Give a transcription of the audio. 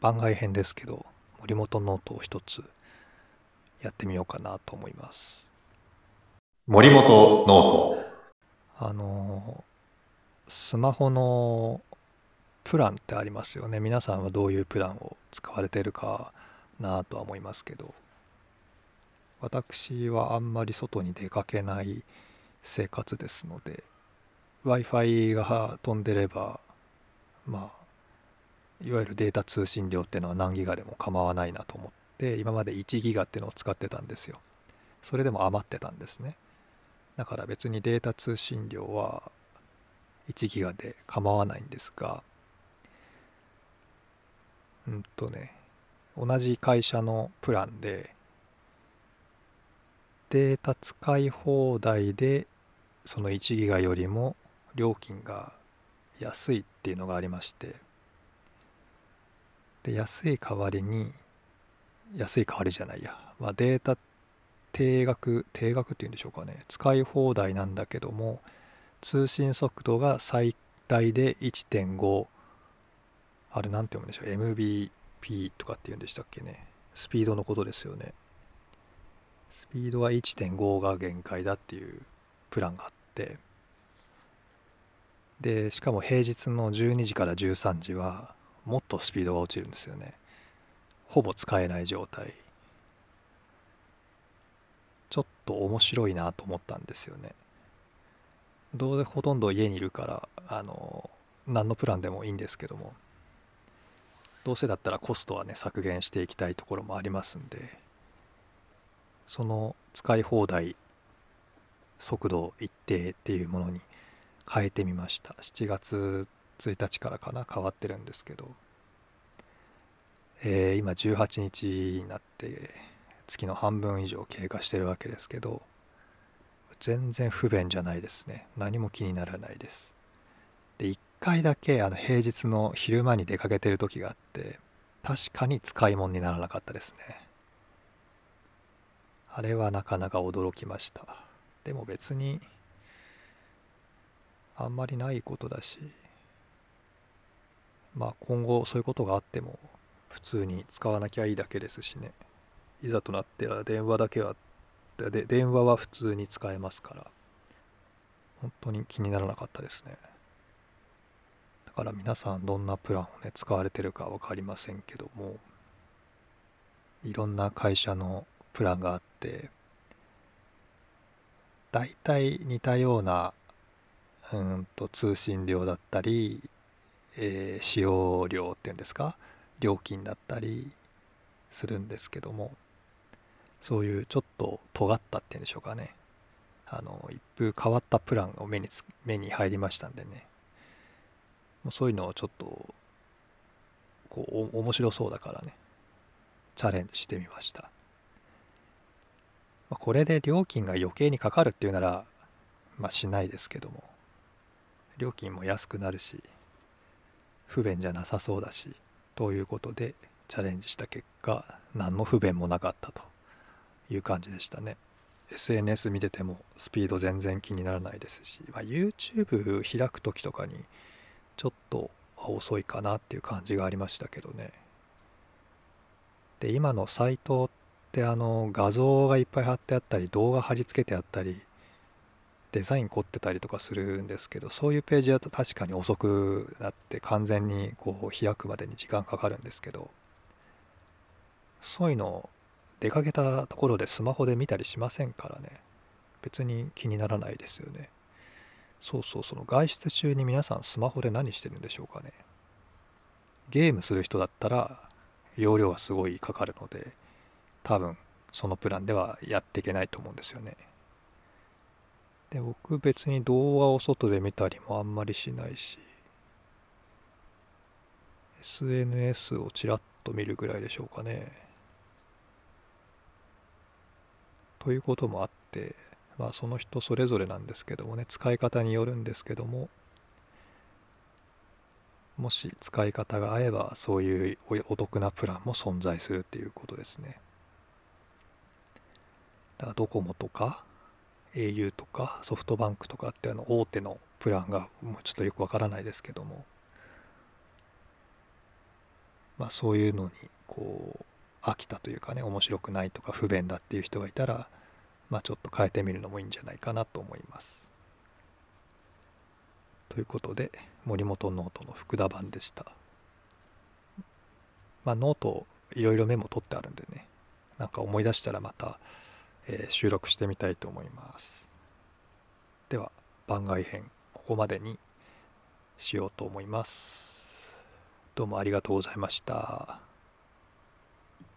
番外編ですけど森本ノートを一つやってみようかなと思います。森本ノート。あのスマホのプランってありますよね。皆さんはどういうプランを使われてるかなとは思いますけど。私はあんまり外に出かけない生活ですので w i f i が飛んでればまあいわゆるデータ通信量っていうのは何ギガでも構わないなと思って今まで1ギガっていうのを使ってたんですよ。それでも余ってたんですね。だから別にデータ通信量は1ギガで構わないんですがうんとね同じ会社のプランでデータ使い放題でその1ギガよりも料金が安いっていうのがありましてで安い代わりに安い代わりじゃないや、まあ、データ定額定額っていうんでしょうかね。使い放題なんだけども通信速度が最大で1.5あれなんて読むんでしょう MBP とかっていうんでしたっけね。スピードのことですよね。スピードは1.5が限界だっていうプランがあって。でしかも平日の12時から13時はもっとスピードが落ちるんですよね。ほぼ使えない状態。ちょっと面白いなと思ったんですよね。どうせほとんど家にいるからあの何のプランでもいいんですけども。どうせだったらコストはね削減していきたいところもありますんで。その使い放題速度一定っていうものに変えてみました。7月1日からかな変わってるんですけど、えー、今18日になって月の半分以上経過してるわけですけど全然不便じゃないですね。何も気にならないです。で1回だけあの平日の昼間に出かけてる時があって確かに使い物にならなかったですね。あれはなかなか驚きました。でも別にあんまりないことだし。まあ今後そういうことがあっても普通に使わなきゃいいだけですしね。いざとなってら電話だけはで電話は普通に使えますから。本当に気にならなかったですね。だから皆さんどんなプランをね使われてるか分かりませんけども。いろんな会社のプランがあって。大体似たようなうんと通信量だったり、えー、使用量っていうんですか？料金だったりするんですけどもそういうちょっと尖ったっていうんでしょうかね。あの一風変わったプランを目に目に入りましたんでね。もうそういうのをちょっとこう面白そうだからね。チャレンジしてみました。これで料金が余計にかかるっていうならまあしないですけども。料金も安くなるし不便じゃなさそうだしということでチャレンジした結果何の不便もなかったという感じでしたね。SNS 見ててもスピード全然気にならないですし、まあ、YouTube 開く時とかにちょっと遅いかなっていう感じがありましたけどね。で今のサイトってあの画像がいっぱい貼ってあったり動画貼り付けてあったりデザイン凝ってたりとかするんですけどそういうページだと確かに遅くなって完全にこう開くまでに時間かかるんですけどそういうの出かけたところでスマホで見たりしませんからね。別に気にならないですよね。そうそうその外出中に皆さんスマホで何してるんでしょうかね。ゲームする人だったら容量がすごいかかるので多分そのプランではやっていけないと思うんですよね。で僕別に動画を外で見たりもあんまりしないし SNS をちらっと見るぐらいでしょうかね。ということもあってまあその人それぞれなんですけどもね使い方によるんですけどももし使い方が合えばそういうお得なプランも存在するっていうことですね。だからドコモとか au とかソフトバンクとかってあの大手のプランがもうちょっとよくわからないですけどもまあ、そういうのにこう飽きたというかね面白くないとか不便だっていう人がいたら、まあ、ちょっと変えてみるのもいいんじゃないかなと思います。ということで森本ノートの福田版でした。まあ、ノートいろいろメモ取ってあるんでねなんか思い出したらまた、えー収録してみたいと思います。では番外編ここまでにしようと思います。どうもありがとうございました。